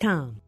Com.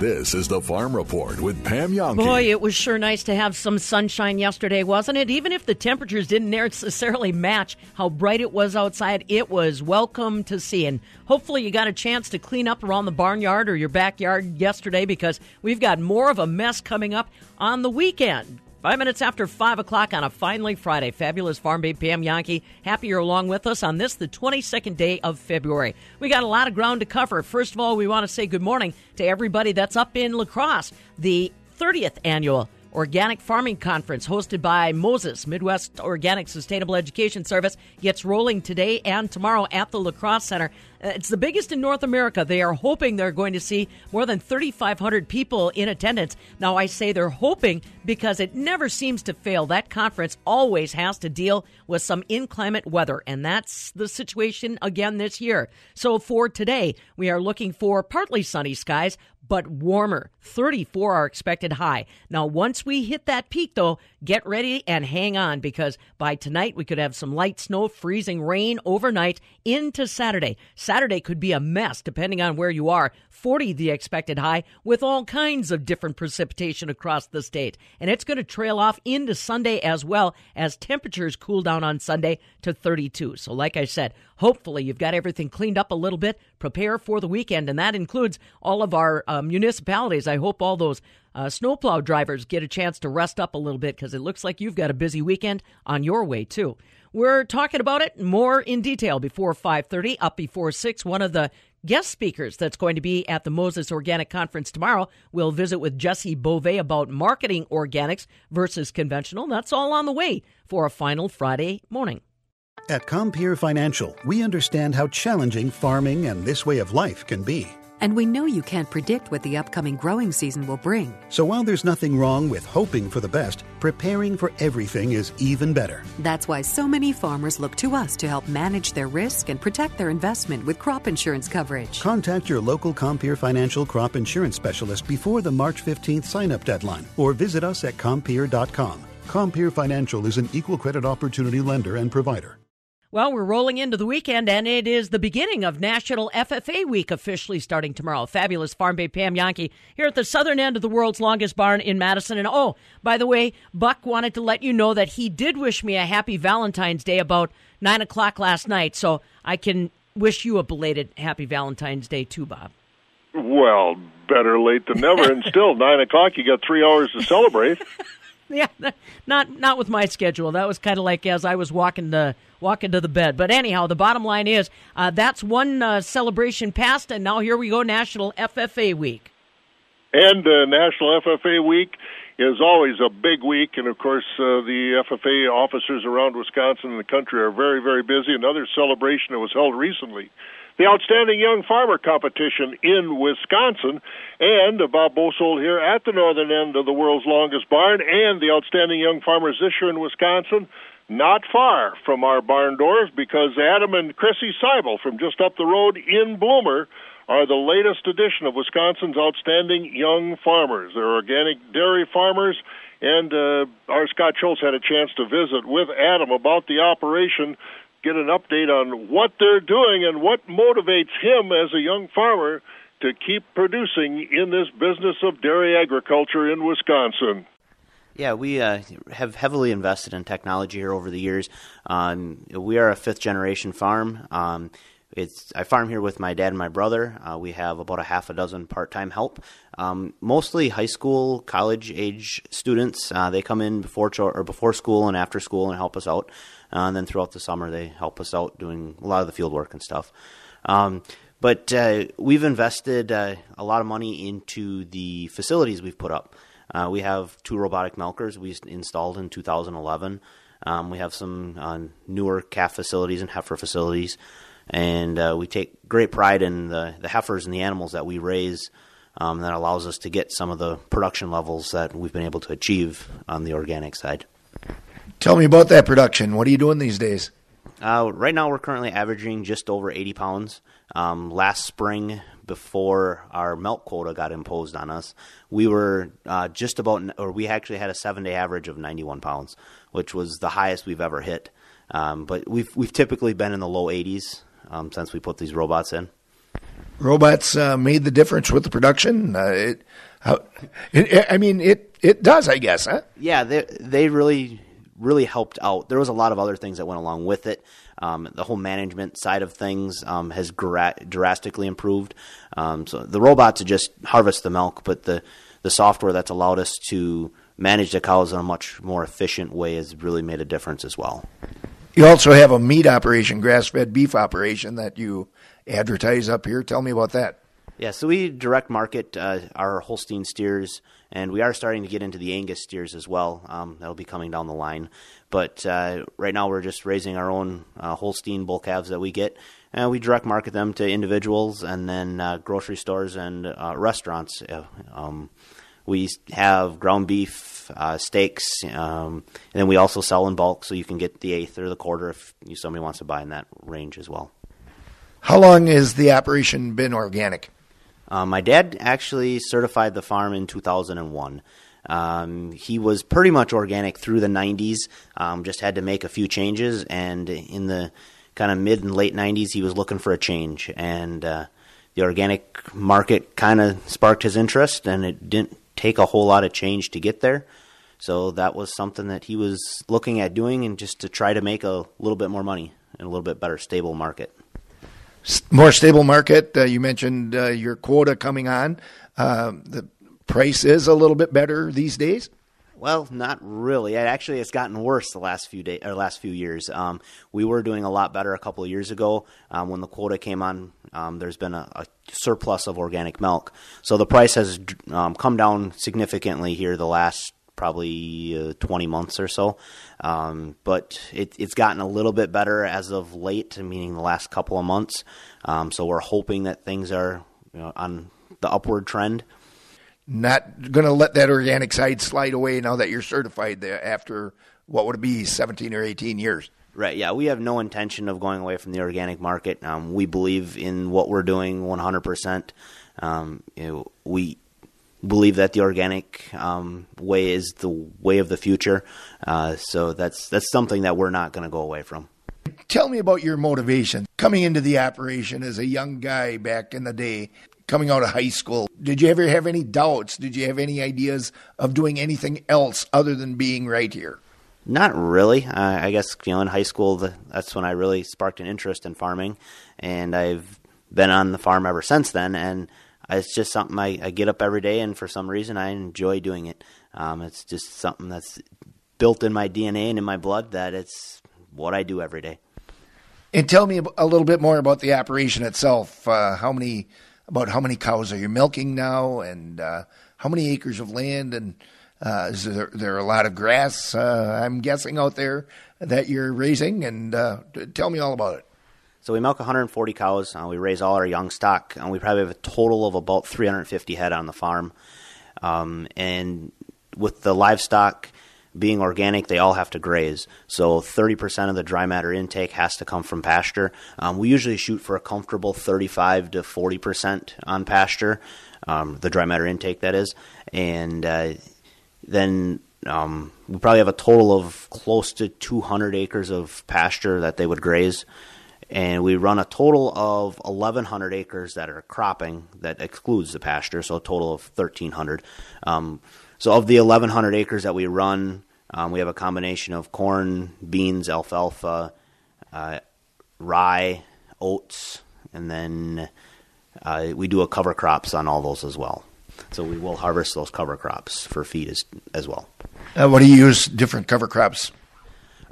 This is the Farm Report with Pam Young. Boy, it was sure nice to have some sunshine yesterday, wasn't it? Even if the temperatures didn't necessarily match how bright it was outside, it was welcome to see. And hopefully, you got a chance to clean up around the barnyard or your backyard yesterday because we've got more of a mess coming up on the weekend. Five minutes after 5 o'clock on a finally Friday. Fabulous Farm Babe Pam Jahnke. Happy you're along with us on this, the 22nd day of February. We got a lot of ground to cover. First of all, we want to say good morning to everybody that's up in La Crosse, the 30th annual Organic Farming Conference hosted by Moses, Midwest Organic Sustainable Education Service, gets rolling today and tomorrow at the La Crosse Center. Uh, it's the biggest in North America. They are hoping they're going to see more than 3,500 people in attendance. Now, I say they're hoping because it never seems to fail. That conference always has to deal with some inclement weather, and that's the situation again this year. So, for today, we are looking for partly sunny skies, but warmer. 34 are expected high. Now, once we hit that peak, though, get ready and hang on because by tonight we could have some light snow, freezing rain overnight into Saturday. Saturday could be a mess depending on where you are. 40 the expected high with all kinds of different precipitation across the state. And it's going to trail off into Sunday as well as temperatures cool down on Sunday to 32. So, like I said, hopefully you've got everything cleaned up a little bit. Prepare for the weekend, and that includes all of our uh, municipalities. I hope all those uh, snowplow drivers get a chance to rest up a little bit because it looks like you've got a busy weekend on your way too. We're talking about it more in detail before 5:30, up before 6. One of the guest speakers that's going to be at the Moses Organic Conference tomorrow. We'll visit with Jesse Bove about marketing organics versus conventional. That's all on the way for a final Friday morning. At Compeer Financial, we understand how challenging farming and this way of life can be. And we know you can't predict what the upcoming growing season will bring. So while there's nothing wrong with hoping for the best, preparing for everything is even better. That's why so many farmers look to us to help manage their risk and protect their investment with crop insurance coverage. Contact your local Compeer Financial crop insurance specialist before the March 15th sign up deadline or visit us at Compeer.com. Compeer Financial is an equal credit opportunity lender and provider. Well, we're rolling into the weekend, and it is the beginning of National FFA Week, officially starting tomorrow. Fabulous Farm Babe Pam Jahnke here at the southern end of the world's longest barn in Madison. And oh, by the way, Buck wanted to let you know that he did wish me a happy Valentine's Day about 9 o'clock last night, so I can wish you a belated happy Valentine's Day too, Bob. Well, better late than never. and still, 9 o'clock, you got three hours to celebrate. yeah, not not with my schedule. That was kind of like as I was walking to walking to the bed. But anyhow, the bottom line is uh, that's one uh, celebration past, and now here we go, National FFA Week. And uh, National FFA Week is always a big week, and of course, uh, the FFA officers around Wisconsin and the country are very, very busy. Another celebration that was held recently the Outstanding Young Farmer competition in Wisconsin, and Bob Bosold here at the northern end of the world's longest barn, and the Outstanding Young Farmers this year in Wisconsin, not far from our barn doors, because Adam and Chrissy Seibel from just up the road in Bloomer are the latest edition of Wisconsin's Outstanding Young Farmers. They're organic dairy farmers, and uh, our Scott Schultz had a chance to visit with Adam about the operation get an update on what they're doing and what motivates him as a young farmer to keep producing in this business of dairy agriculture in Wisconsin. Yeah, we uh, have heavily invested in technology here over the years. Um, we are a fifth generation farm. Um, it's I farm here with my dad and my brother. Uh, we have about a half a dozen part time help, um, mostly high school, college age students. Uh, they come in before or before school and after school and help us out. Uh, and then throughout the summer, they help us out doing a lot of the field work and stuff. Um, but uh, we've invested uh, a lot of money into the facilities we've put up. Uh, we have two robotic milkers we installed in 2011. Um, we have some newer calf facilities and heifer facilities, and uh, we take great pride in the, the heifers and the animals that we raise. Um, that allows us to get some of the production levels that we've been able to achieve on the organic side. Tell me about that production. What are you doing these days? Uh, right now, we're currently averaging just over 80 pounds. Um, last spring, before our milk quota got imposed on us, we were uh, just about, or we actually had a seven day average of 91 pounds, which was the highest we've ever hit. Um, but we've we've typically been in the low 80s um, since we put these robots in. Robots uh, made the difference with the production. Uh, it, how, it, I mean, it it does, I guess, huh? Yeah, they they really really helped out. There was a lot of other things that went along with it. Um, the whole management side of things um, has gra- drastically improved. Um, so the robots just harvest the milk, but the the software that's allowed us to manage the cows in a much more efficient way has really made a difference as well. You also have a meat operation, grass fed beef operation that you advertise up here. Tell me about that. Yeah, so we direct market uh, our Holstein steers, and we are starting to get into the Angus steers as well. Um, that'll be coming down the line. But uh, right now, we're just raising our own uh, Holstein bull calves that we get, and we direct market them to individuals and then uh, grocery stores and uh, restaurants. Uh, um, we have ground beef, steaks, um, and then we also sell in bulk, so you can get the eighth or the quarter if somebody wants to buy in that range as well. How long has the operation been organic? Uh, my dad actually certified the farm in 2001. Um, he was pretty much organic through the 90s, um, just had to make a few changes, and in the kind of mid and late 90s, he was looking for a change. And uh, the organic market kind of sparked his interest, and it didn't take a whole lot of change to get there. So that was something that he was looking at doing, and just to try to make a little bit more money and a little bit better stable market more stable market. Uh, you mentioned uh, your quota coming on. Uh, the price is a little bit better these days. Well, not really. It actually, it's gotten worse the last few days or last few years. Um, we were doing a lot better a couple of years ago um, when the quota came on. Um, there's been a, a, surplus of organic milk, so the price has um, come down significantly here the last probably uh, 20 months or so. Um, but it, it's gotten a little bit better as of late, meaning the last couple of months. Um, so we're hoping that things are you know, on the upward trend. Not going to let that organic side slide away now that you're certified there after what would it be 17 or 18 years. Right. Yeah, we have no intention of going away from the organic market. Um, we believe in what we're doing 100%. Um, you know, we believe that the organic um, way is the way of the future. Uh, so that's that's something that we're not going to go away from. Tell me about your motivation coming into the operation as a young guy back in the day, coming out of high school. Did you ever have any doubts? Did you have any ideas of doing anything else other than being right here? Not really. Uh, I guess you know in high school the, that's when I really sparked an interest in farming, and I've been on the farm ever since then. And it's just something I, I, get up every day, and for some reason, I enjoy doing it. Um, it's just something that's built in my DNA and in my blood that it's what I do every day. And tell me a little bit more about the operation itself. Uh, how many about how many cows are you milking now, and uh, how many acres of land, and uh, is there, there a lot of grass? Uh, I'm guessing out there that you're raising, and uh, tell me all about it. So we milk 140 cows. Uh, we raise all our young stock, and we probably have a total of about 350 head on the farm. Um, and with the livestock being organic, they all have to graze. So 30% of the dry matter intake has to come from pasture. Um, we usually shoot for a comfortable 35 to 40% on pasture, um, the dry matter intake, that is. And uh, then um, we probably have a total of close to 200 acres of pasture that they would graze and we run a total of 1,100 acres that are cropping that excludes the pasture, so a total of 1,300. So of the 1,100 acres that we run, um, we have a combination of corn, beans, alfalfa, uh, rye, oats, and then uh, we do a cover crops on all those as well. So we will harvest those cover crops for feed as, as well. Uh, what do you use different cover crops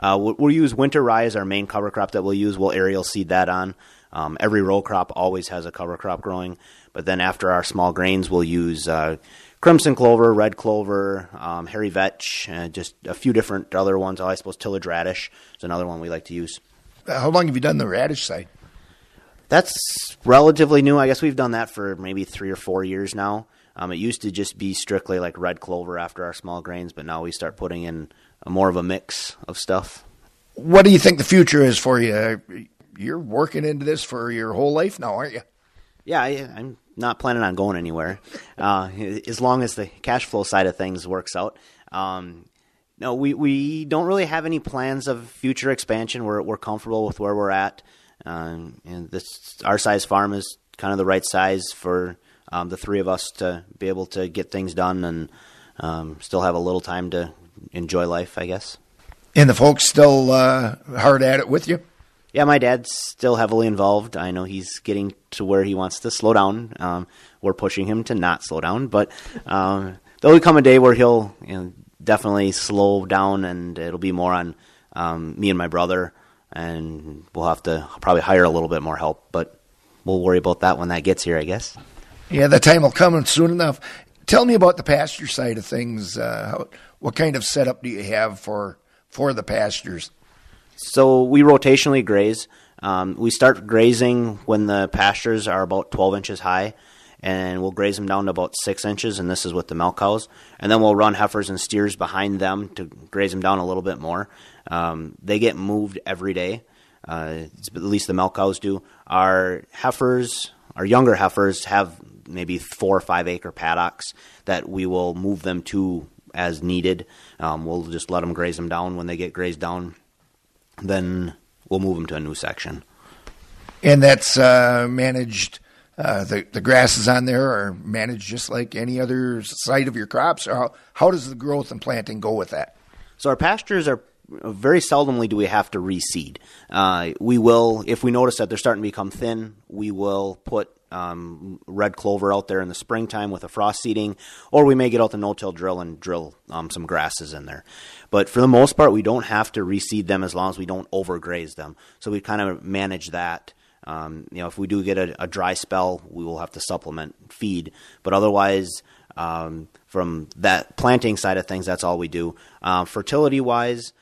uh, we'll, we'll, use winter rye as our main cover crop that we'll use. We'll aerial seed that on. Um, every row crop always has a cover crop growing, but then after our small grains, we'll use uh, crimson clover, red clover, um, hairy vetch, uh, just a few different other ones. Oh, I suppose tillage radish is another one we like to use. How long have you done the radish side? That's relatively new. I guess we've done that for maybe three or four years now. Um, it used to just be strictly like red clover after our small grains, but now we start putting in more of a mix of stuff. What do you think the future is for you? You're working into this for your whole life now, aren't you? Yeah, I, am not planning on going anywhere, uh, as long as the cash flow side of things works out. Um, no, we, we don't really have any plans of future expansion. We're we're comfortable with where we're at, um, and this our size farm is kind of the right size for um, the three of us to be able to get things done and um, still have a little time to enjoy life, I guess. And the folks still uh, hard at it with you? Yeah, my dad's still heavily involved. I know he's getting to where he wants to slow down. Um, we're pushing him to not slow down, but um, there'll come a day where he'll you know, definitely slow down, and it'll be more on um, me and my brother, and we'll have to probably hire a little bit more help, but we'll worry about that when that gets here, I guess. Yeah, the time will come soon enough. Tell me about the pasture side of things. Uh, how, what kind of setup do you have for for the pastures? So we rotationally graze. Um, we start grazing when the pastures are about 12 inches high, and we'll graze them down to about six inches, and this is with the milk cows. And then we'll run heifers and steers behind them to graze them down a little bit more. Um, they get moved every day. Uh, at least the milk cows do. Our heifers, our younger heifers, have maybe four or five acre paddocks that we will move them to as needed. Um, we'll just let them graze them down. When they get grazed down, then we'll move them to a new section. And that's uh, managed. Uh, the the grasses on there are managed just like any other site of your crops. Or how how does the growth and planting go with that? So our pastures are very seldomly do we have to reseed. Uh, we will, if we notice that they're starting to become thin, we will put um, red clover out there in the springtime with a frost seeding, or we may get out the no-till drill and drill um, some grasses in there. But for the most part, we don't have to reseed them as long as we don't overgraze them. So we kind of manage that. Um, you know, if we do get a, a, dry spell, we will have to supplement feed. But otherwise, um, from that planting side of things, that's all we do. Uh, fertility wise,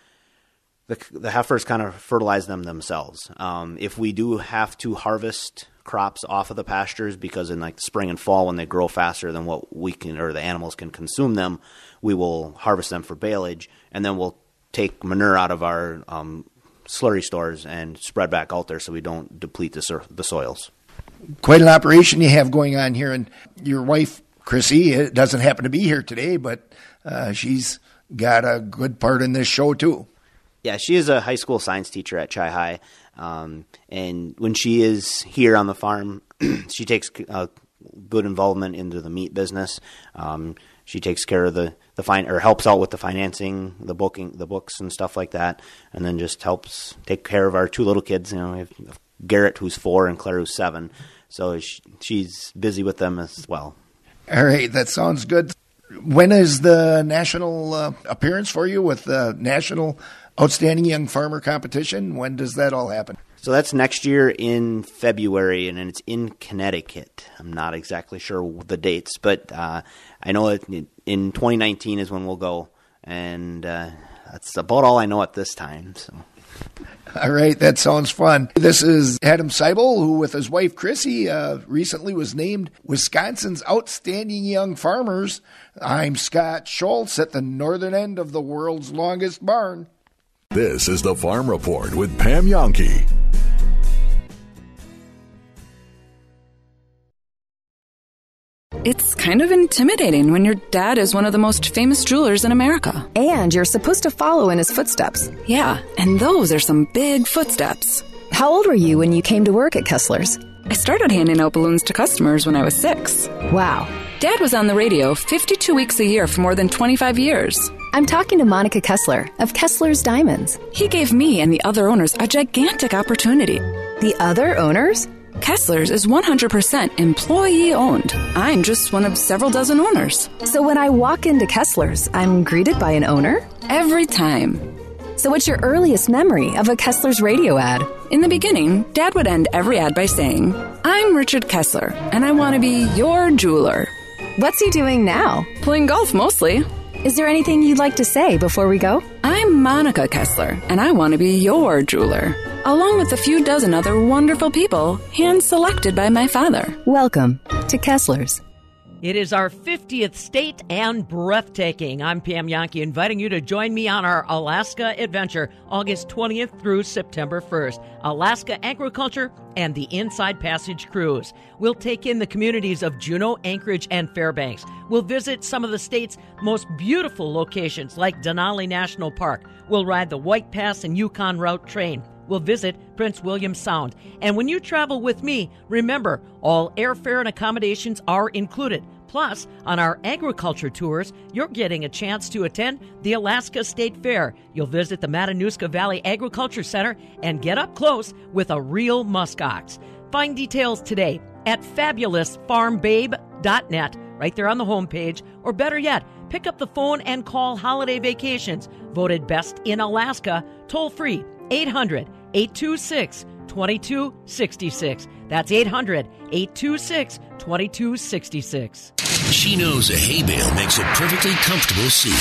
the, the heifers kind of fertilize them themselves. Um, if we do have to harvest crops off of the pastures because in like the spring and fall when they grow faster than what we can or the animals can consume them, we will harvest them for baleage and then we'll take manure out of our um, slurry stores and spread back out there so we don't deplete the, sur- the soils. Quite an operation you have going on here, and your wife Chrissy doesn't happen to be here today, but uh, she's got a good part in this show too. Yeah, she is a high school science teacher at Chi High, um, and when she is here on the farm, she takes uh, good involvement into the meat business. Um, she takes care of the the fine or helps out with the financing, the booking, the books and stuff like that, and then just helps take care of our two little kids. You know, Garrett who's four and Claire who's seven, so she, she's busy with them as well. All right, that sounds good. When is the national uh, appearance for you with the national Outstanding Young Farmer competition. When does that all happen? So that's next year in February, and it's in Connecticut. I'm not exactly sure the dates, but uh, I know it, in 2019 is when we'll go, and uh, that's about all I know at this time. So. All right, that sounds fun. This is Adam Seibel, who, with his wife Chrissy, uh, recently was named Wisconsin's Outstanding Young Farmers. I'm Scott Schultz at the northern end of the world's longest barn. This is the Farm Report with Pam Jahnke. It's kind of intimidating when your dad is one of the most famous jewelers in America. And you're supposed to follow in his footsteps. Yeah, and those are some big footsteps. How old were you when you came to work at Kessler's? I started handing out balloons to customers when I was six. Wow. Dad was on the radio 52 weeks a year for more than 25 years. I'm talking to Monica Kessler of Kessler's Diamonds. He gave me and the other owners a gigantic opportunity. The other owners? Kessler's is 100% employee owned. I'm just one of several dozen owners. So when I walk into Kessler's, I'm greeted by an owner? Every time. So what's your earliest memory of a Kessler's radio ad? In the beginning, Dad would end every ad by saying, I'm Richard Kessler, and I want to be your jeweler. What's he doing now? Playing golf mostly. Is there anything you'd like to say before we go? I'm Monica Kessler, and I want to be your jeweler, along with a few dozen other wonderful people hand selected by my father. Welcome to Kessler's. It is our 50th state and breathtaking. I'm Pam Jahnke, inviting you to join me on our Alaska adventure August 20th through September 1st. Alaska Agriculture and the Inside Passage Cruise. We'll take in the communities of Juneau, Anchorage, and Fairbanks. We'll visit some of the state's most beautiful locations like Denali National Park. We'll ride the White Pass and Yukon Route train we'll visit Prince William Sound. And when you travel with me, remember all airfare and accommodations are included. Plus, on our agriculture tours, you're getting a chance to attend the Alaska State Fair. You'll visit the Matanuska Valley Agriculture Center and get up close with a real muskox. Find details today at fabulousfarmbabe.net, right there on the homepage, or better yet, pick up the phone and call Holiday Vacations, voted best in Alaska, toll free 800 826 2266. That's 800 826 2266. She knows a hay bale makes a perfectly comfortable seat.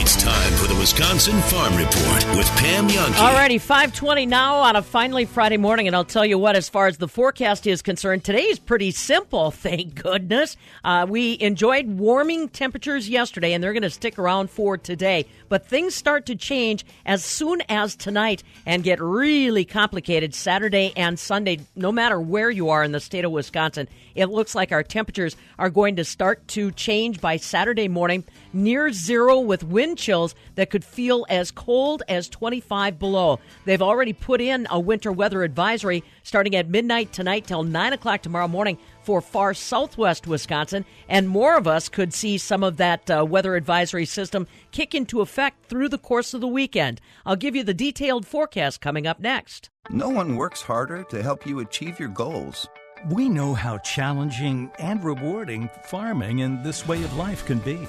It's time for the Wisconsin Farm Report with Pam Jahnke. Alrighty, 520 now on a finally Friday morning, and I'll tell you what, as far as the forecast is concerned, today is pretty simple, thank goodness. Uh, we enjoyed warming temperatures yesterday, and they're going to stick around for today. But things start to change as soon as tonight and get really complicated Saturday and Sunday, no matter where you are in the state of Wisconsin. It looks like our temperatures are going to start to change by Saturday morning, near zero with wind chills that could feel as cold as 25 below. They've already put in a winter weather advisory starting at midnight tonight till 9 o'clock tomorrow morning for far southwest Wisconsin, and more of us could see some of that uh, weather advisory system kick into effect through the course of the weekend. I'll give you the detailed forecast coming up next. No one works harder to help you achieve your goals. We know how challenging and rewarding farming and this way of life can be.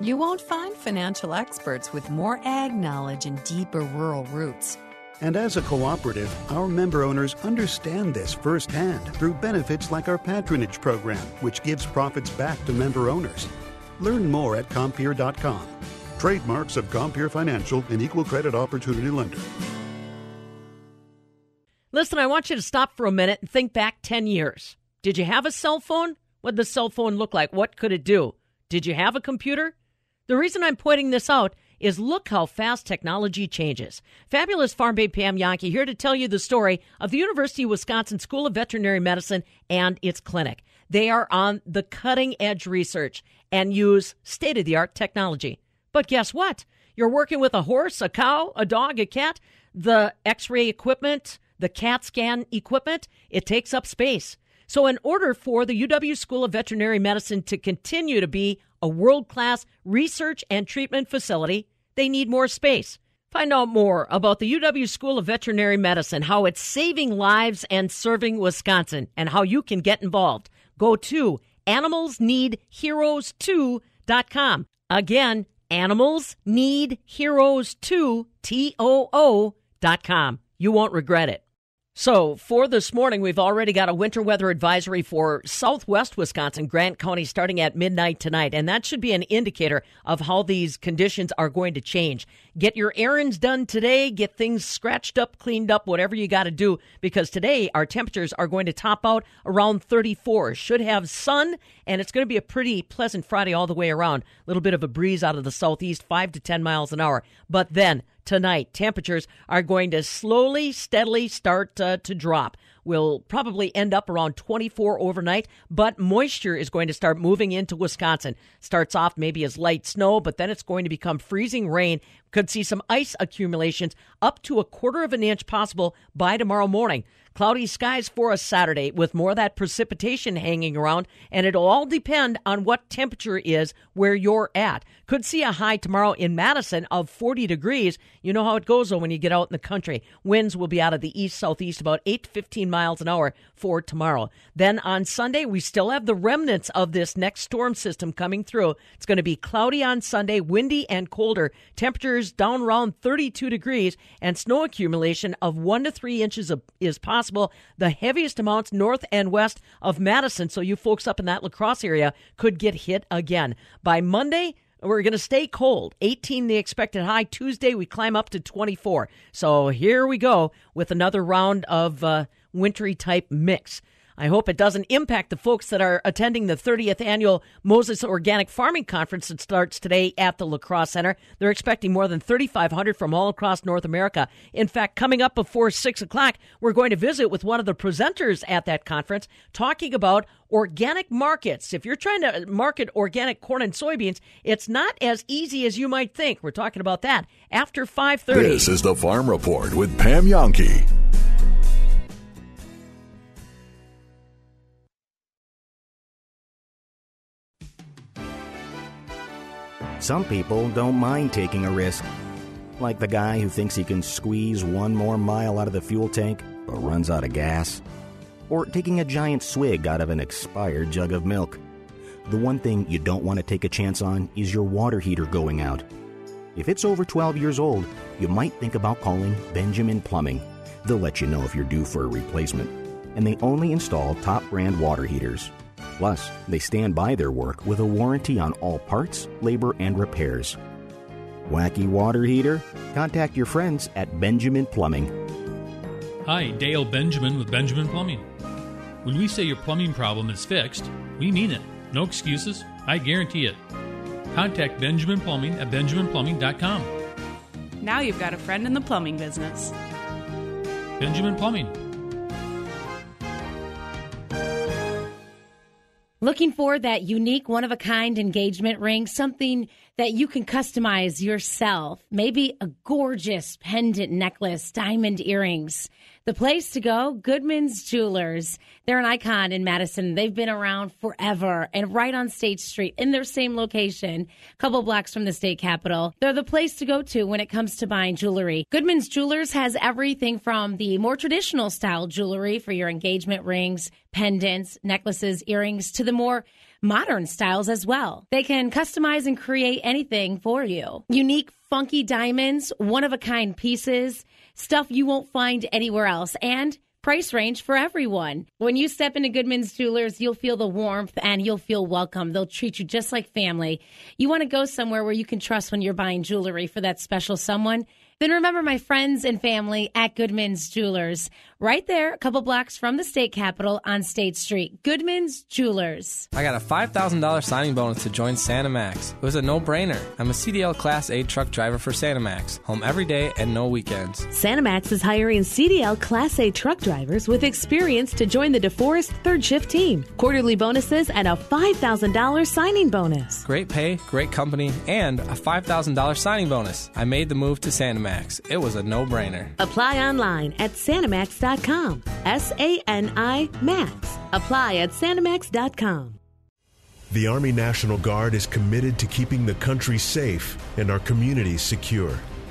You won't find financial experts with more ag knowledge and deeper rural roots. And as a cooperative, our member owners understand this firsthand through benefits like our patronage program, which gives profits back to member owners. Learn more at Compeer.com. Trademarks of Compeer Financial, an equal credit opportunity lender. Listen, I want you to stop for a minute and think back 10 years. Did you have a cell phone? What did the cell phone look like? What could it do? Did you have a computer? The reason I'm pointing this out is look how fast technology changes. Fabulous Farm Babe Pam Jahnke here to tell you the story of the University of Wisconsin School of Veterinary Medicine and its clinic. They are on the cutting edge research and use state of the art technology. But guess what? You're working with a horse, a cow, a dog, a cat, the x ray equipment, the CAT scan equipment, it takes up space. So, in order for the UW School of Veterinary Medicine to continue to be a world class research and treatment facility, they need more space. Find out more about the UW School of Veterinary Medicine, how it's saving lives and serving Wisconsin, and how you can get involved. Go to animalsneedheroes2.com. Again, animalsneedheroes2.com. You won't regret it. So, for this morning, we've already got a winter weather advisory for southwest Wisconsin, Grant County, starting at midnight tonight. And that should be an indicator of how these conditions are going to change. Get your errands done today, get things scratched up, cleaned up, whatever you got to do, because today our temperatures are going to top out around 34. Should have sun, and it's going to be a pretty pleasant Friday all the way around. A little bit of a breeze out of the southeast, 5 to 10 miles an hour. But then, tonight. Temperatures are going to slowly, steadily start uh, to drop. We'll probably end up around 24 overnight, but moisture is going to start moving into Wisconsin. Starts off maybe as light snow, but then it's going to become freezing rain. Could see some ice accumulations up to a quarter of an inch possible by tomorrow morning. Cloudy skies for a Saturday with more of that precipitation hanging around, and it'll all depend on what temperature is where you're at. Could see a high tomorrow in Madison of 40 degrees. You know how it goes though when you get out in the country. Winds will be out of the east southeast about 8 to 15 miles an hour for tomorrow. Then on Sunday, we still have the remnants of this next storm system coming through. It's going to be cloudy on Sunday, windy and colder. Temperatures down around 32 degrees, and snow accumulation of 1 to 3 inches is possible possible. The heaviest amounts north and west of Madison, so you folks up in that La Crosse area could get hit again. By Monday, we're going to stay cold. 18 the expected high. Tuesday, we climb up to 24. So here we go with another round of uh, wintry type mix. I hope it doesn't impact the folks that are attending the 30th annual Moses Organic Farming Conference that starts today at the La Crosse Center. They're expecting more than 3,500 from all across North America. In fact, coming up before 6 o'clock, we're going to visit with one of the presenters at that conference talking about organic markets. If you're trying to market organic corn and soybeans, it's not as easy as you might think. We're talking about that after 5:30. This is the Farm Report with Pam Jahnke. Some people don't mind taking a risk. Like the guy who thinks he can squeeze one more mile out of the fuel tank but runs out of gas. Or taking a giant swig out of an expired jug of milk. The one thing you don't want to take a chance on is your water heater going out. If it's over 12 years old, you might think about calling Benjamin Plumbing. They'll let you know if you're due for a replacement. And they only install top brand water heaters. Plus, they stand by their work with a warranty on all parts, labor, and repairs. Wacky water heater? Contact your friends at Benjamin Plumbing. Hi, Dale Benjamin with Benjamin Plumbing. When we say your plumbing problem is fixed, we mean it. No excuses. I guarantee it. Contact Benjamin Plumbing at benjaminplumbing.com. Now you've got a friend in the plumbing business. Benjamin Plumbing. Looking for that unique, one of a kind engagement ring, something that you can customize yourself. Maybe a gorgeous pendant necklace, diamond earrings. The place to go, Goodman's Jewelers. They're an icon in Madison. They've been around forever and right on State Street in their same location, a couple blocks from the state capitol. They're the place to go to when it comes to buying jewelry. Goodman's Jewelers has everything from the more traditional style jewelry for your engagement rings, pendants, necklaces, earrings to the more modern styles as well. They can customize and create anything for you. Unique, funky diamonds, one of a kind pieces, stuff you won't find anywhere else, and price range for everyone. When you step into Goodman's Jewelers, you'll feel the warmth and you'll feel welcome. They'll treat you just like family. You want to go somewhere where you can trust when you're buying jewelry for that special someone. Then remember my friends and family at Goodman's Jewelers, right there, a couple blocks from the state capitol on State Street. Goodman's Jewelers. I got a $5,000 signing bonus to join Sanimax. It was a no brainer. I'm a CDL Class A truck driver for Sanimax, home every day and no weekends. Sanimax is hiring CDL Class A truck drivers with experience to join the DeForest third shift team. Quarterly bonuses and a $5,000 signing bonus. Great pay, great company, and a $5,000 signing bonus. I made the move to Sanimax. It was a no brainer. Apply online at Sanimax.com. S A N I Max. Apply at Sanimax.com. The Army National Guard is committed to keeping the country safe and our communities secure.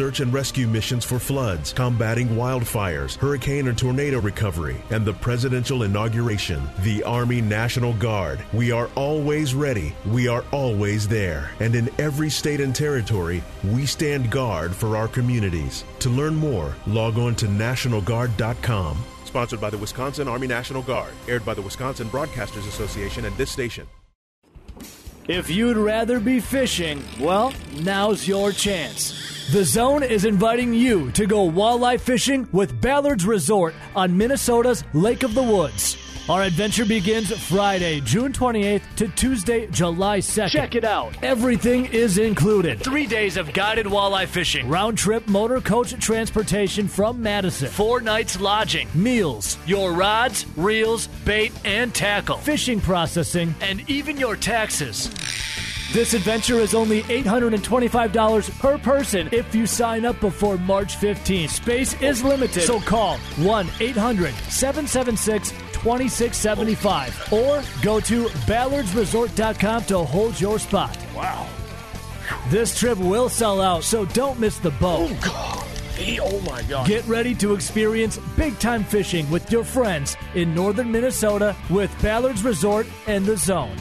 search and rescue missions for floods, combating wildfires, hurricane and tornado recovery, and the presidential inauguration. The Army National Guard. We are always ready. We are always there. And in every state and territory, we stand guard for our communities. To learn more, log on to nationalguard.com. Sponsored by the Wisconsin Army National Guard. Aired by the Wisconsin Broadcasters Association and this station. If you'd rather be fishing, well, now's your chance. The Zone is inviting you to go walleye fishing with Ballard's Resort on Minnesota's Lake of the Woods. Our adventure begins Friday, June 28th to Tuesday, July 2nd. Check it out. Everything is included. Three days of guided walleye fishing, round trip motor coach transportation from Madison, four nights lodging, meals, your rods, reels, bait, and tackle, fishing processing, and even your taxes. This adventure is only $825 per person if you sign up before March 15th. Space is limited, so call 1 800 776 2675 or go to ballardsresort.com to hold your spot. Wow. This trip will sell out, so don't miss the boat. oh God. Oh, my God. Get ready to experience big time fishing with your friends in northern Minnesota with Ballard's Resort and the Zone.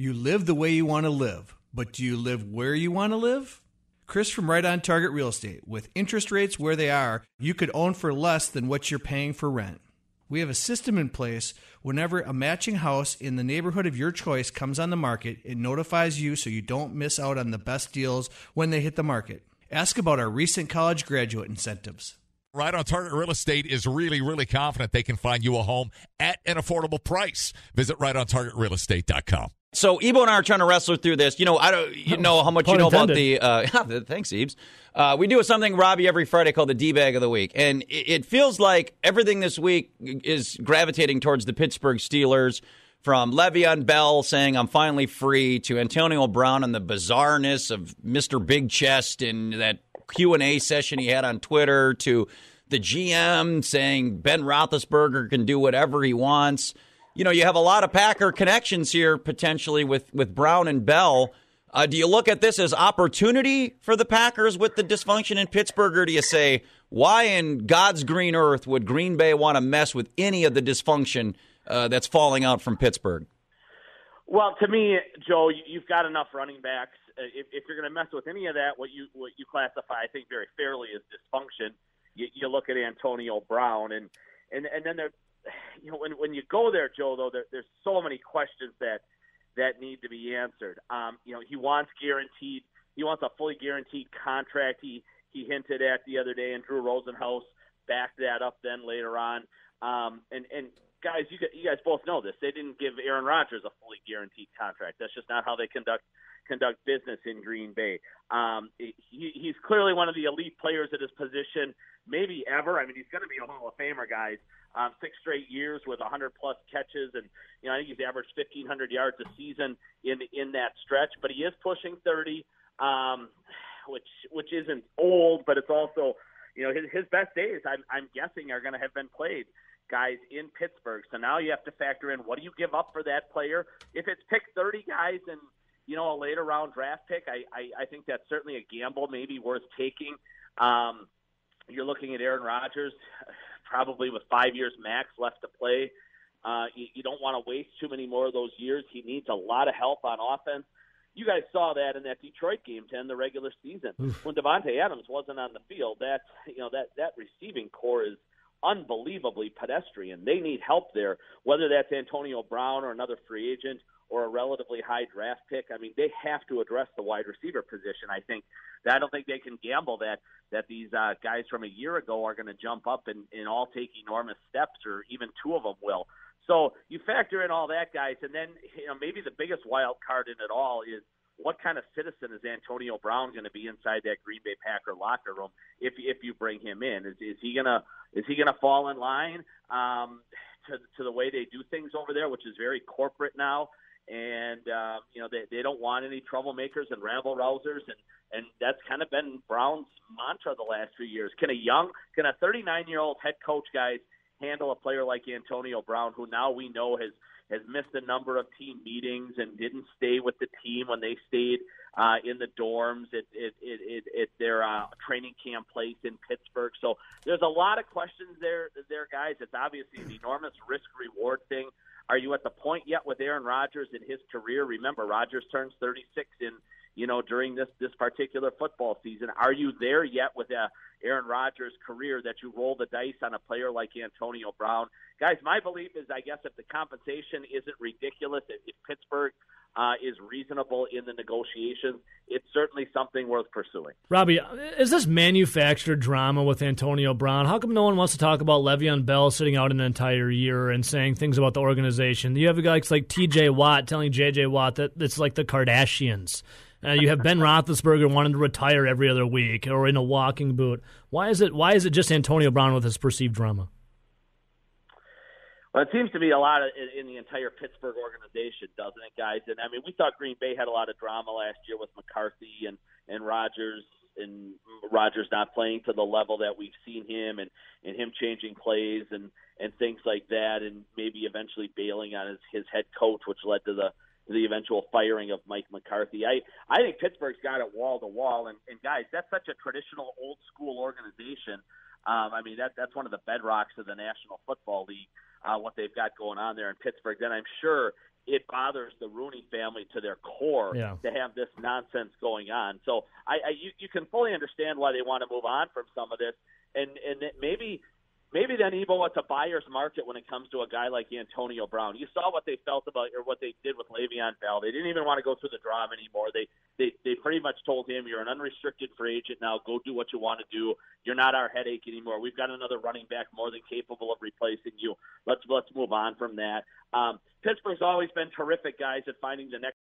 You live the way you want to live, but do you live where you want to live? Chris from Right on Target Real Estate. With interest rates where they are, you could own for less than what you're paying for rent. We have a system in place whenever a matching house in the neighborhood of your choice comes on the market, it notifies you so you don't miss out on the best deals when they hit the market. Ask about our recent college graduate incentives. Right on Target Real Estate is really, really confident they can find you a home at an affordable price. Visit rightontargetrealestate.com. So Ebo and I are trying to wrestle through this. You know, I don't. You know how much you know about the. Uh, thanks, Ebes. Uh, we do something, Robbie, every Friday called the D bag of the week, and it, it feels like everything this week is gravitating towards the Pittsburgh Steelers. From Le'Veon Bell saying I'm finally free to Antonio Brown and the bizarreness of Mr. Big Chest and that Q and A session he had on Twitter to the GM saying Ben Roethlisberger can do whatever he wants you know, you have a lot of Packer connections here potentially with, with Brown and Bell. Uh, do you look at this as opportunity for the Packers with the dysfunction in Pittsburgh, or do you say, why in God's green earth would Green Bay want to mess with any of the dysfunction uh, that's falling out from Pittsburgh? Well, to me, Joe, you've got enough running backs. Uh, if, if you're going to mess with any of that, what you what you classify, I think, very fairly as dysfunction, you, you look at Antonio Brown, and and and then there you know, when when you go there, Joe, though, there, there's so many questions that that need to be answered. Um, you know, he wants guaranteed. He wants a fully guaranteed contract. He he hinted at the other day, and Drew Rosenhaus backed that up. Then later on, um, and and guys, you you guys both know this. They didn't give Aaron Rodgers a fully guaranteed contract. That's just not how they conduct conduct business in Green Bay. Um, he, he's clearly one of the elite players at his position, maybe ever. I mean, he's going to be a Hall of Famer, guys um, six straight years with 100 plus catches, and you know I think he's averaged 1,500 yards a season in in that stretch. But he is pushing 30, um, which which isn't old, but it's also you know his his best days. I'm I'm guessing are going to have been played guys in Pittsburgh. So now you have to factor in what do you give up for that player? If it's pick 30 guys and you know a later round draft pick, I I, I think that's certainly a gamble, maybe worth taking. Um, you're looking at Aaron Rodgers probably with five years max left to play. Uh, you, you don't want to waste too many more of those years. He needs a lot of help on offense. You guys saw that in that Detroit game to end the regular season Oof. when Davante Adams wasn't on the field. That you know that that receiving corps is unbelievably pedestrian. They need help there, whether that's Antonio Brown or another free agent or a relatively high draft pick. I mean, they have to address the wide receiver position. I think I don't think they can gamble that that these uh, guys from a year ago are going to jump up and, and all take enormous steps, or even two of them will. So you factor in all that, guys, and then you know maybe the biggest wild card in it all is what kind of citizen is Antonio Brown going to be inside that Green Bay Packer locker room if if you bring him in? Is is he gonna is he gonna fall in line um, to to the way they do things over there, which is very corporate now? And uh, you know they they don't want any troublemakers and rabble rousers, and and that's kind of been Brown's mantra the last few years. Can a young, can a 39 year old head coach guys handle a player like Antonio Brown, who now we know has has missed a number of team meetings and didn't stay with the team when they stayed uh, in the dorms at, at, at, at their uh, training camp place in Pittsburgh. So there's a lot of questions there, there, guys. It's obviously an enormous risk reward thing. Are you at the point yet with Aaron Rodgers in his career? Remember, Rodgers turns 36 in you know during this this particular football season. Are you there yet with uh, Aaron Rodgers' career that you roll the dice on a player like Antonio Brown? Guys, my belief is I guess if the compensation isn't ridiculous, if, if Pittsburgh uh, is reasonable in the negotiations, it's certainly something worth pursuing. Robbie, is this manufactured drama with Antonio Brown? How come no one wants to talk about Le'Veon Bell sitting out an entire year and saying things about the organization? You have guys like T.J. Watt telling J.J. Watt that it's like the Kardashians. Uh, you have Ben Roethlisberger wanting to retire every other week or in a walking boot. Why is it? Why is it just Antonio Brown with his perceived drama? Well, it seems to be a lot of, in, in the entire Pittsburgh organization, doesn't it, guys? And I mean, we thought Green Bay had a lot of drama last year with McCarthy and and Rodgers and Rodgers not playing to the level that we've seen him, and and him changing plays and and things like that, and maybe eventually bailing on his his head coach, which led to the the eventual firing of Mike McCarthy. I I think Pittsburgh's got it wall to wall, and and guys, that's such a traditional old school organization. Um, I mean that that's one of the bedrocks of the National Football League. Uh, what they've got going on there in Pittsburgh. Then I'm sure it bothers the Rooney family to their core yeah. to have this nonsense going on. So I, I you, you can fully understand why they want to move on from some of this, and and maybe maybe then Evo it's a buyer's market when it comes to a guy like Antonio Brown. You saw what they felt about or what they did with Le'Veon Bell. They didn't even want to go through the drama anymore. They they they pretty much told him you're an unrestricted free agent now. Go do what you want to do. You're not our headache anymore. We've got another running back more than capable of replacing you. Let's let's move on from that. Um, Pittsburgh's always been terrific guys at finding the next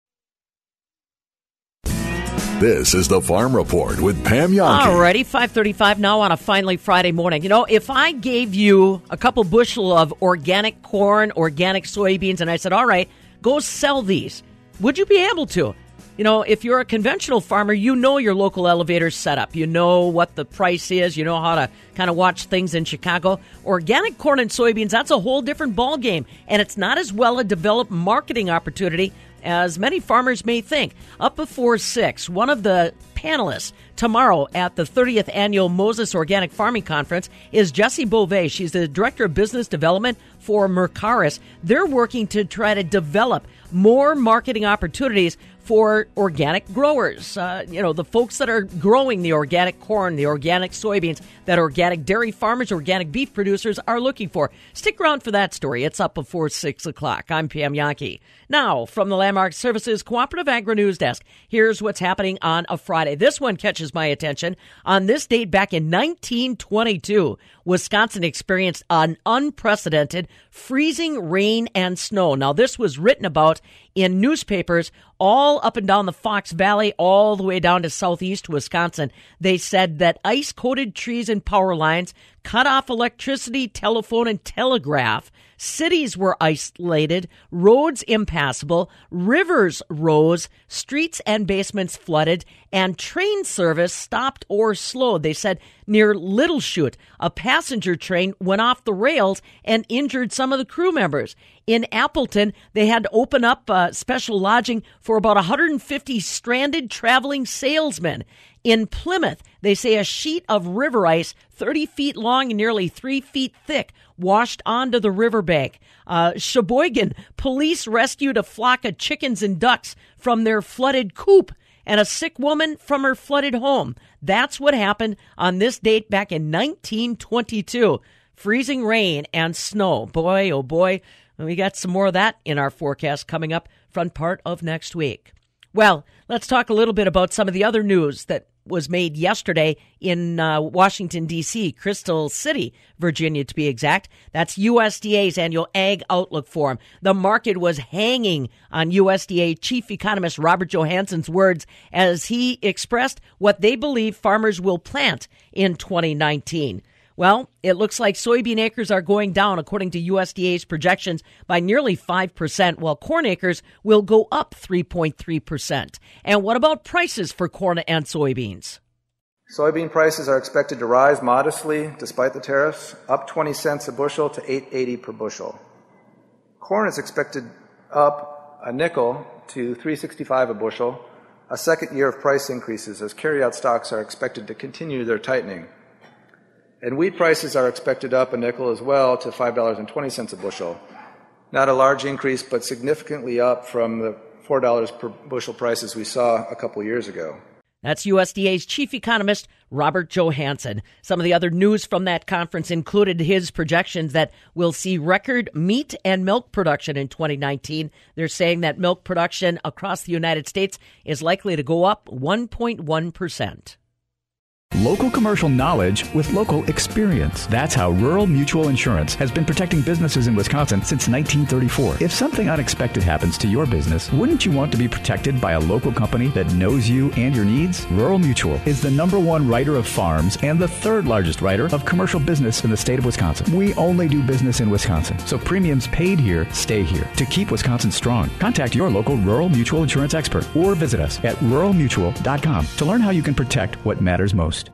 This is the Farm Report with Pam Jahnke. Alrighty, 535 now on a finally Friday morning. You know, if I gave you a couple bushel of organic corn, organic soybeans, and I said, all right, go sell these, would you be able to? You know, if you're a conventional farmer, you know your local elevator setup. You know what the price is. You know how to kind of watch things in Chicago. Organic corn and soybeans, that's a whole different ballgame. And it's not as well a developed marketing opportunity as many farmers may think. Up before 6, one of the panelists tomorrow at the 30th annual Moses Organic Farming Conference is Jessie Beauvais. She's the Director of Business Development for Mercaris. They're working to try to develop more marketing opportunities for organic growers. Uh, you know, the folks that are growing the organic corn, the organic soybeans, that organic dairy farmers, organic beef producers are looking for. Stick around for that story. It's up before 6 o'clock. I'm Pam Jahnke. Now, from the Landmark Services Cooperative Agri News Desk, here's what's happening on a Friday. This one catches my attention. On this date back in 1922, Wisconsin experienced an unprecedented freezing rain and snow. Now, this was written about in newspapers all up and down the Fox Valley, all the way down to southeast Wisconsin. They said that ice coated trees and power lines cut off electricity, telephone, and telegraph. Cities were isolated, roads impassable, rivers rose, streets and basements flooded, and train service stopped or slowed. They said near Little Chute, a passenger train went off the rails and injured some of the crew members. In Appleton, they had to open up uh, special lodging for about 150 stranded traveling salesmen. In Plymouth, they say a sheet of river ice 30 feet long and nearly three feet thick washed onto the riverbank. Uh, Sheboygan, police rescued a flock of chickens and ducks from their flooded coop and a sick woman from her flooded home. That's what happened on this date back in 1922. Freezing rain and snow. Boy, oh boy, we got some more of that in our forecast coming up front part of next week. Well, let's talk a little bit about some of the other news that was made yesterday in uh, Washington, D.C., Crystal City, Virginia, to be exact. That's USDA's annual Ag Outlook Forum. The market was hanging on USDA Chief Economist Robert Johansson's words as he expressed what they believe farmers will plant in 2019. Well, it looks like soybean acres are going down, according to USDA's projections, by nearly 5%, while corn acres will go up 3.3%. And what about prices for corn and soybeans? Soybean prices are expected to rise modestly despite the tariffs, up 20 cents a bushel to 8.80 per bushel. Corn is expected up a nickel to 365 a bushel, a second year of price increases as carryout stocks are expected to continue their tightening. And wheat prices are expected up a nickel as well to $5.20 a bushel. Not a large increase, but significantly up from the $4 per bushel prices we saw a couple years ago. That's USDA's chief economist, Robert Johansson. Some of the other news from that conference included his projections that we'll see record meat and milk production in 2019. They're saying that milk production across the United States is likely to go up 1.1%. Local commercial knowledge with local experience. That's how Rural Mutual Insurance has been protecting businesses in Wisconsin since 1934. If something unexpected happens to your business, wouldn't you want to be protected by a local company that knows you and your needs? Rural Mutual is the number one writer of farms and the third largest writer of commercial business in the state of Wisconsin. We only do business in Wisconsin, so premiums paid here stay here. To keep Wisconsin strong, contact your local Rural Mutual Insurance expert or visit us at ruralmutual.com to learn how you can protect what matters most.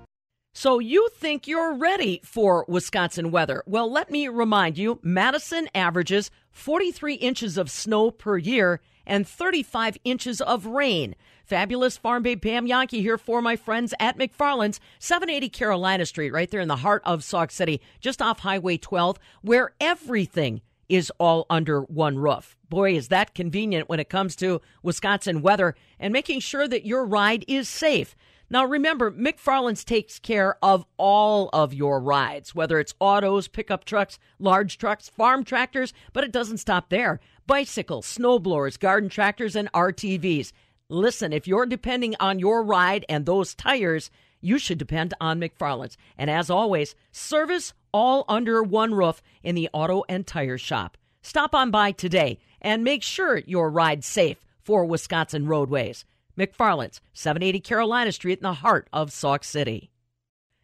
So you think you're ready for Wisconsin weather? Well, let me remind you Madison averages 43 inches of snow per year, and 35 inches of rain. Fabulous Farm Babe Pam Jahnke here for my friends at McFarland's, 780 Carolina Street, right there in the heart of Sauk City, just off Highway 12, where everything is all under one roof. Boy, is that convenient when it comes to Wisconsin weather and making sure that your ride is safe. Now, remember, McFarland's takes care of all of your rides, whether it's autos, pickup trucks, large trucks, farm tractors, but it doesn't stop there. Bicycles, snowblowers, garden tractors, and RTVs. Listen, if you're depending on your ride and those tires, you should depend on McFarland's. And as always, service all under one roof in the auto and tire shop. Stop on by today and make sure your ride's safe for Wisconsin roadways. McFarland's, 780 Carolina Street in the heart of Sauk City.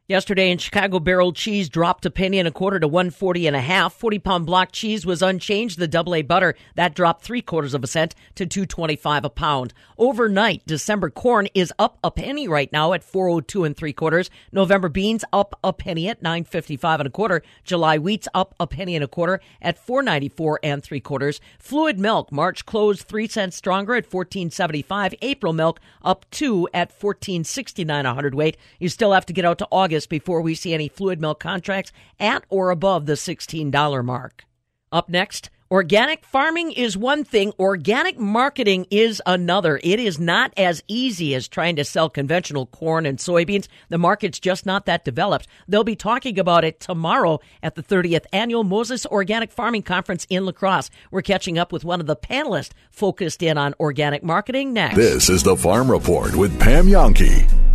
Yesterday in Chicago, barrel cheese dropped a penny and a quarter to 140 and a half. 40 pound block cheese was unchanged. The double A butter, that dropped three quarters of a cent to 225 a pound. Overnight, December corn is up a penny right now at 402 and three quarters. November beans up a penny at 955 and a quarter. July wheats up a penny and a quarter at 494 and three quarters. Fluid milk, March closed three cents stronger at 1475. April milk up two at 1469 a hundredweight. You still have to get out to August August before we see any fluid milk contracts at or above the $16 mark. Up next, Organic farming is one thing, organic marketing is another. It is not as easy as trying to sell conventional corn and soybeans. The market's just not that developed. They'll be talking about it tomorrow at the 30th annual Moses Organic Farming Conference in La Crosse. We're catching up with one of the panelists focused in on organic marketing next. This is the Farm Report with Pam Jahnke.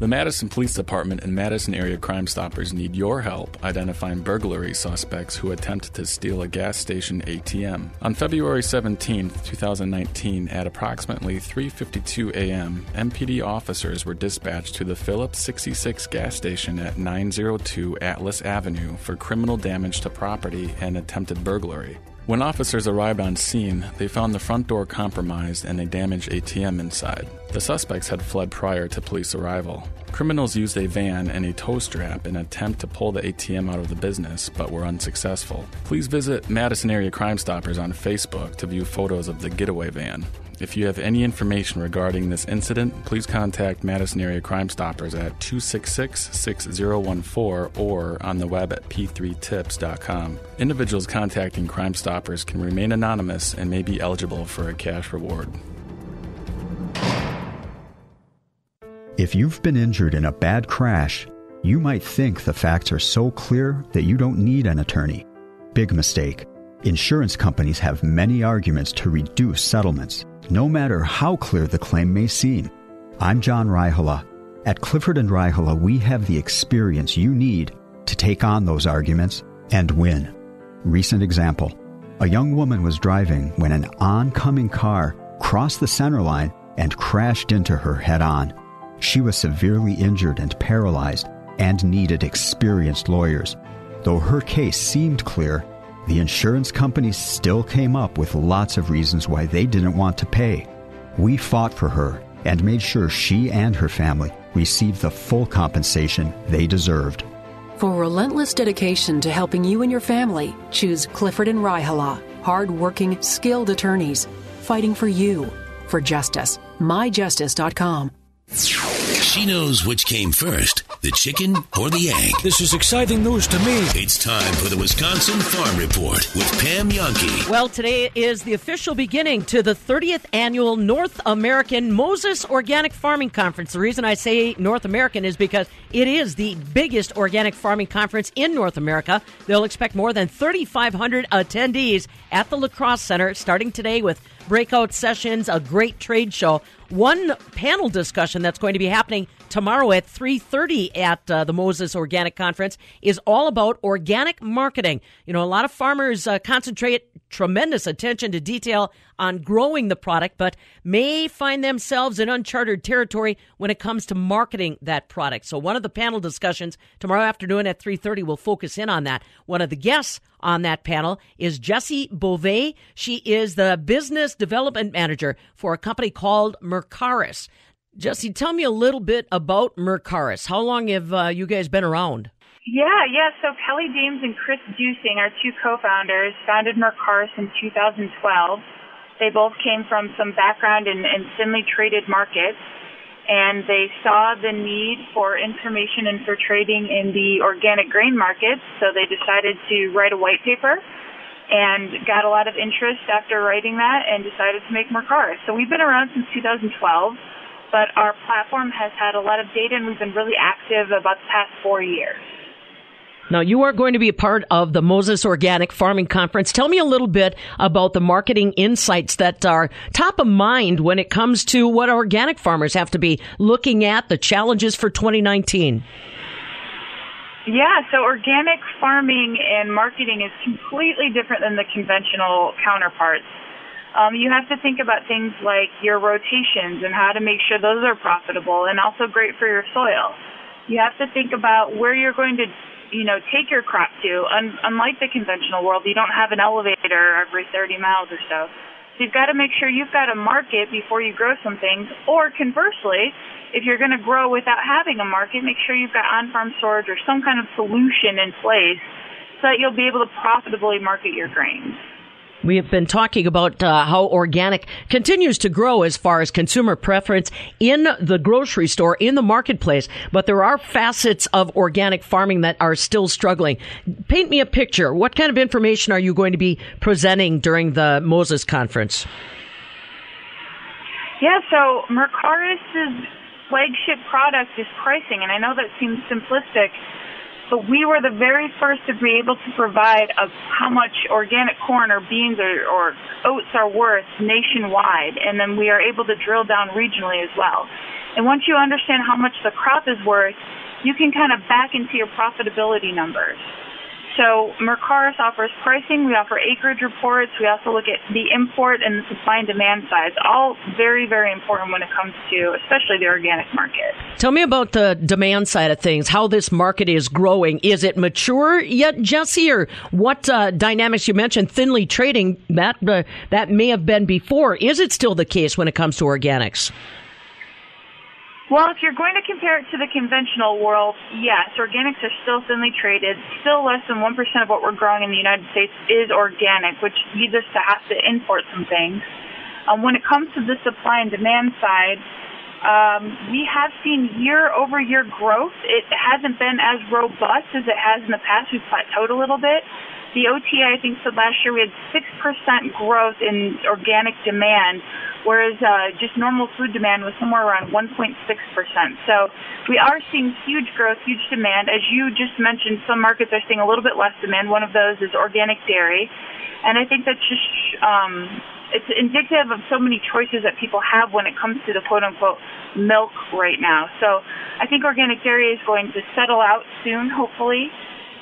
The Madison Police Department and Madison area Crime Stoppers need your help identifying burglary suspects who attempted to steal a gas station ATM. On February 17, 2019, at approximately 3:52 a.m., MPD officers were dispatched to the Phillips 66 gas station at 902 Atlas Avenue for criminal damage to property and attempted burglary. When officers arrived on scene, they found the front door compromised and a damaged ATM inside. The suspects had fled prior to police arrival. Criminals used a van and a tow strap in an attempt to pull the ATM out of the business, but were unsuccessful. Please visit Madison Area Crime Stoppers on Facebook to view photos of the getaway van. If you have any information regarding this incident, please contact Madison Area Crime Stoppers at 266 6014 or on the web at p3tips.com. Individuals contacting Crime Stoppers can remain anonymous and may be eligible for a cash reward. If you've been injured in a bad crash, you might think the facts are so clear that you don't need an attorney. Big mistake. Insurance companies have many arguments to reduce settlements no matter how clear the claim may seem. I'm John Raihala. At Clifford and Raihala, we have the experience you need to take on those arguments and win. Recent example. A young woman was driving when an oncoming car crossed the center line and crashed into her head on. She was severely injured and paralyzed and needed experienced lawyers. Though her case seemed clear, the insurance companies still came up with lots of reasons why they didn't want to pay. We fought for her and made sure she and her family received the full compensation they deserved. For relentless dedication to helping you and your family, choose Clifford and Raihala, hard-working, skilled attorneys fighting for you for justice. MyJustice.com. She knows which came first, the chicken or the egg. This is exciting news to me. It's time for the Wisconsin Farm Report with Pam Jahnke. Well, today is the official beginning to the 30th annual North American Moses Organic Farming Conference. The reason I say North American is because it is the biggest organic farming conference in North America. They'll expect more than 3,500 attendees at the La Crosse Center starting today with breakout sessions, a great trade show. One panel discussion that's going to be happening tomorrow at 3.30 at uh, the moses organic conference is all about organic marketing you know a lot of farmers uh, concentrate tremendous attention to detail on growing the product but may find themselves in uncharted territory when it comes to marketing that product so one of the panel discussions tomorrow afternoon at 3.30 will focus in on that one of the guests on that panel is Jessie Beauvais. She is the business development manager for a company called Mercaris. Jesse, tell me a little bit about Mercaris. How long have uh, you guys been around? Yeah, yeah. So Kellee James and Chris Dusing, our two co-founders, founded Mercaris in 2012. They both came from some background in, in thinly traded markets, and they saw the need for information and for trading in the organic grain markets. So they decided to write a white paper, and got a lot of interest after writing that, and decided to make Mercaris. So we've been around since 2012 but our platform has had a lot of data and we've been really active about the past four years. Now, you are going to be a part of the Moses Organic Farming Conference. Tell me a little bit about the marketing insights that are top of mind when it comes to what organic farmers have to be looking at, the challenges for 2019. Yeah, so organic farming and marketing is completely different than the conventional counterparts. Um, you have to think about things like your rotations and how to make sure those are profitable and also great for your soil. You have to think about where you're going to you know, take your crop to. Un- unlike the conventional world, you don't have an elevator every 30 miles or so. So you've got to make sure you've got a market before you grow some things. Or conversely, if you're going to grow without having a market, make sure you've got on-farm storage or some kind of solution in place so that you'll be able to profitably market your grains. We have been talking about uh, how organic continues to grow as far as consumer preference in the grocery store, in the marketplace, but there are facets of organic farming that are still struggling. Paint me a picture. What kind of information are you going to be presenting during the Moses conference? Yeah, so Mercaris' flagship product is pricing, and I know that seems simplistic, but we were the very first to be able to provide of how much organic corn or beans or, or oats are worth nationwide, and then we are able to drill down regionally as well. And once you understand how much the crop is worth, you can kind of back into your profitability numbers. So Mercaris offers pricing. We offer acreage reports. We also look at the import and the supply and demand sides. All very, very important when it comes to, especially the organic market. Tell me about the demand side of things. How this market is growing. Is it mature yet, Jesse, or what uh, dynamics you mentioned? Thinly trading that uh, that may have been before. Is it still the case when it comes to organics? Well, if you're going to compare it to the conventional world, yes, organics are still thinly traded. Still less than 1% of what we're growing in the United States is organic, which leads us to have to import some things. Um, when it comes to the supply and demand side, um, we have seen year over year growth. It hasn't been as robust as it has in the past. We've plateaued a little bit. The OTA, I think, said last year we had 6% growth in organic demand, whereas uh, just normal food demand was somewhere around 1.6%. So we are seeing huge growth, huge demand. As you just mentioned, some markets are seeing a little bit less demand. One of those is organic dairy. And I think that's just, um, it's indicative of so many choices that people have when it comes to the quote unquote milk right now. So I think organic dairy is going to settle out soon, hopefully.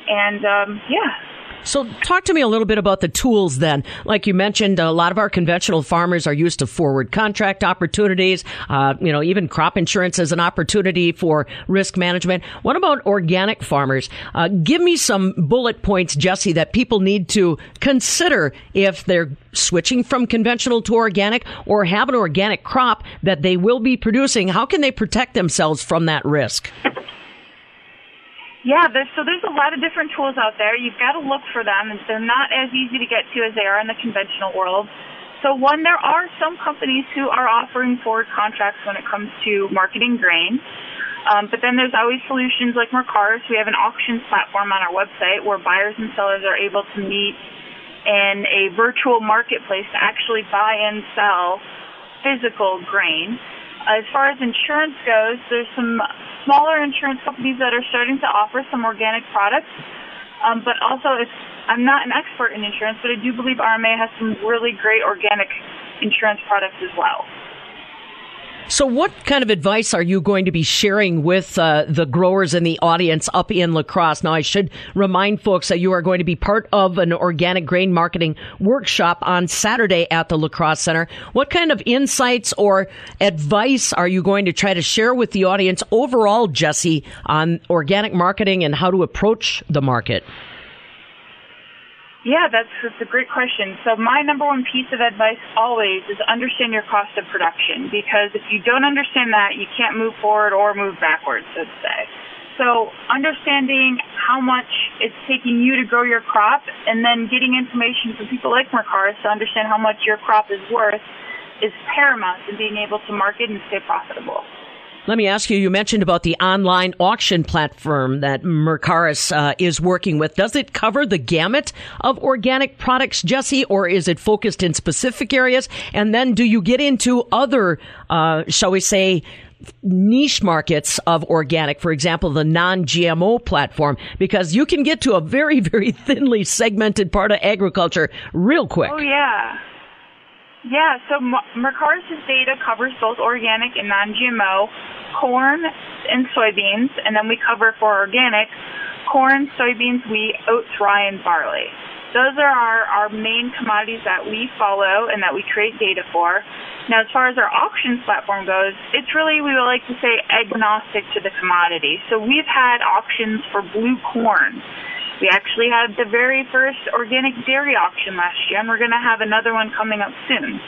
And um, yeah, so, talk to me a little bit about the tools then. Like you mentioned, a lot of our conventional farmers are used to forward contract opportunities, uh, you know, even crop insurance as an opportunity for risk management. What about organic farmers? Uh, give me some bullet points, Jesse, that people need to consider if they're switching from conventional to organic or have an organic crop that they will be producing. How can they protect themselves from that risk? Yeah, there's, so there's a lot of different tools out there. You've got to look for them, and they're not as easy to get to as they are in the conventional world. So one, there are some companies who are offering forward contracts when it comes to marketing grain. Um, but then there's always solutions like Mercaris. We have an auctions platform on our website where buyers and sellers are able to meet in a virtual marketplace to actually buy and sell physical grain. As far as insurance goes, there's some smaller insurance companies that are starting to offer some organic products. Um, but also, if I'm not an expert in insurance, but I do believe RMA has some really great organic insurance products as well. So, what kind of advice are you going to be sharing with uh, the growers and the audience up in La Crosse? Now, I should remind folks that you are going to be part of an organic grain marketing workshop on Saturday at the La Crosse Center. What kind of insights or advice are you going to try to share with the audience overall, Jesse, on organic marketing and how to approach the market? Yeah, that's, that's a great question. So my number one piece of advice always is understand your cost of production because if you don't understand that, you can't move forward or move backwards, so to say. So understanding how much it's taking you to grow your crop and then getting information from people like Mercaris to understand how much your crop is worth is paramount in being able to market and stay profitable. Let me ask you, you mentioned about the online auction platform that Mercaris uh, is working with. Does it cover the gamut of organic products, Jesse, or is it focused in specific areas? And then do you get into other, uh, shall we say, niche markets of organic, for example, the non-GMO platform, because you can get to a very, very thinly segmented part of agriculture real quick. Oh, yeah. Yeah, so Mercaris' data covers both organic and non-GMO corn and soybeans, and then we cover for organic corn, soybeans, wheat, oats, rye, and barley. Those are our, our main commodities that we follow and that we create data for. Now, as far as our auctions platform goes, it's really, we would like to say, agnostic to the commodity. So we've had auctions for blue corn. We actually had the very first organic dairy auction last year, and we're going to have another one coming up soon.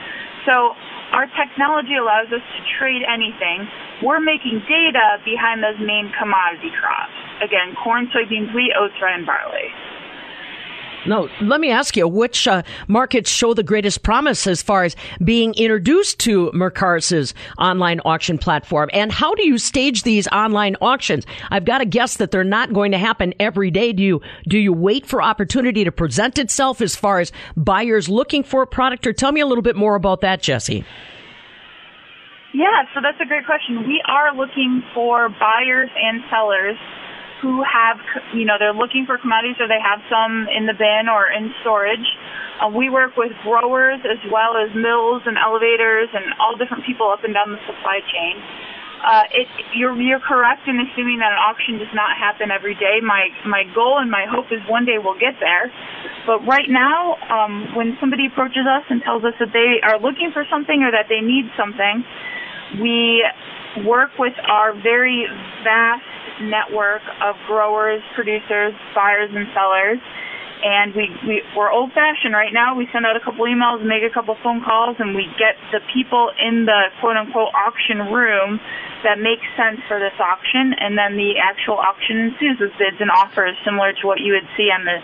So our technology allows us to trade anything. We're making data behind those main commodity crops. Again, corn, soybeans, wheat, oats, rye, and barley. No, let me ask you, which uh, markets show the greatest promise as far as being introduced to Mercaris's online auction platform? And how do you stage these online auctions? I've got to guess that they're not going to happen every day. Do you, do you wait for opportunity to present itself as far as buyers looking for a product? Or tell me a little bit more about that, Jesse. Yeah, so that's a great question. We are looking for buyers and sellers who have, you know, they're looking for commodities or they have some in the bin or in storage. Uh, we work with growers as well as mills and elevators and all different people up and down the supply chain. Uh, it, you're, you're correct in assuming that an auction does not happen every day. My, my goal and my hope is one day we'll get there. But right now, um, when somebody approaches us and tells us that they are looking for something or that they need something, we work with our very vast network of growers, producers, buyers, and sellers. And we, we, we're old fashioned right now. We send out a couple emails, make a couple phone calls, and we get the people in the quote unquote auction room that make sense for this auction. And then the actual auction ensues with bids and offers similar to what you would see on the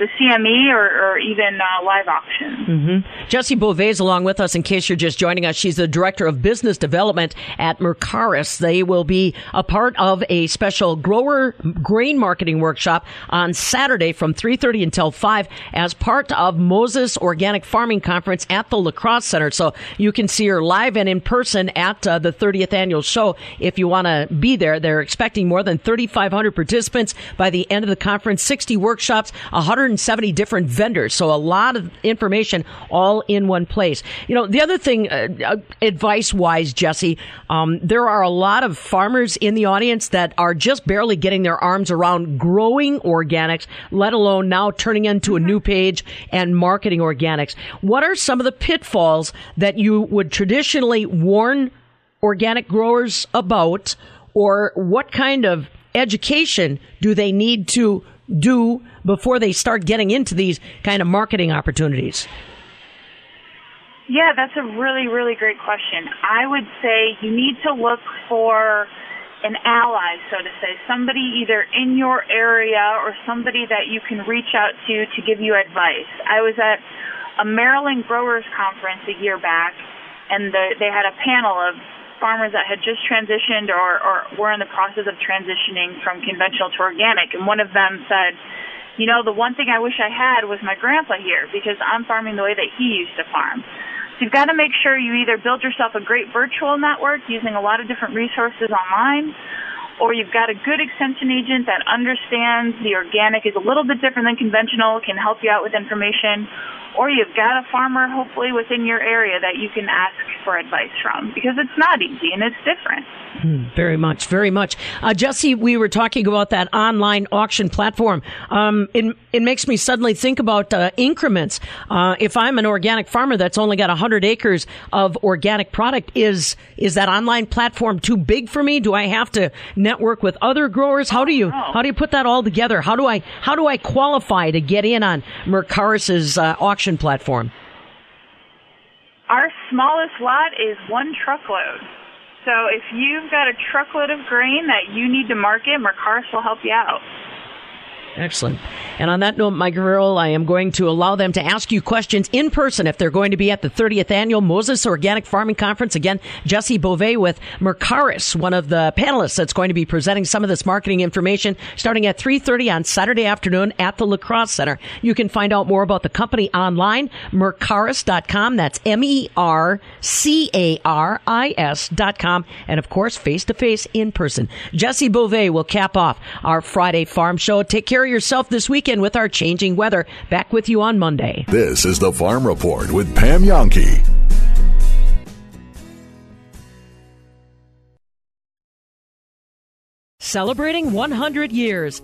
the CME or, or even uh, live auctions. Mm-hmm. Jessie Beauvais is along with us in case you're just joining us. She's the Director of Business Development at Mercaris. They will be a part of a special grower grain marketing workshop on Saturday from 3.30 until 5 as part of Moses Organic Farming Conference at the La Crosse Center. So you can see her live and in person at uh, the 30th annual show if you want to be there. They're expecting more than 3,500 participants by the end of the conference, 60 workshops, 100 170 different vendors. So a lot of information all in one place. You know, the other thing, uh, uh advice wise, Jesse, um, there are a lot of farmers in the audience that are just barely getting their arms around growing organics, let alone now turning into a new page and marketing organics. What are some of the pitfalls that you would traditionally warn organic growers about, or what kind of education do they need to do before they start getting into these kind of marketing opportunities? Yeah, that's a really, really great question. I would say you need to look for an ally, so to say, somebody either in your area or somebody that you can reach out to to give you advice. I was at a Maryland Growers Conference a year back, and the, they had a panel of farmers that had just transitioned or, or were in the process of transitioning from conventional to organic. And one of them said, you know, the one thing I wish I had was my grandpa here because I'm farming the way that he used to farm. So you've got to make sure you either build yourself a great virtual network using a lot of different resources online, or you've got a good extension agent that understands the organic is a little bit different than conventional, can help you out with information, or you've got a farmer hopefully within your area that you can ask for advice from because it's not easy and it's different. Hmm, very much, very much. Uh, Jesse, we were talking about that online auction platform. Um, it, it makes me suddenly think about uh, increments. Uh, if I'm an organic farmer that's only got 100 acres of organic product, is is that online platform too big for me? Do I have to network with other growers? How do you how do you put that all together? How do I how do I qualify to get in on Mercaris's uh, auction platform? Our smallest lot is one truckload. So if you've got a truckload of grain that you need to market, Mercaris will help you out. Excellent. And on that note, Mike Guerrero, I am going to allow them to ask you questions in person if they're going to be at the 30th annual Moses Organic Farming Conference. Again, Jesse Beauvais with Mercaris, one of the panelists that's going to be presenting some of this marketing information starting at 3.30 on Saturday afternoon at the La Crosse Center. You can find out more about the company online, mercaris.com. That's M-E-R-C-A-R-I-S dot com. And of course, face to face in person. Jesse Beauvais will cap off our Friday farm show. Take care of yourself this weekend with our changing weather. Back with you on Monday. This is the Farm Report with Pam Jahnke. Celebrating 100 years.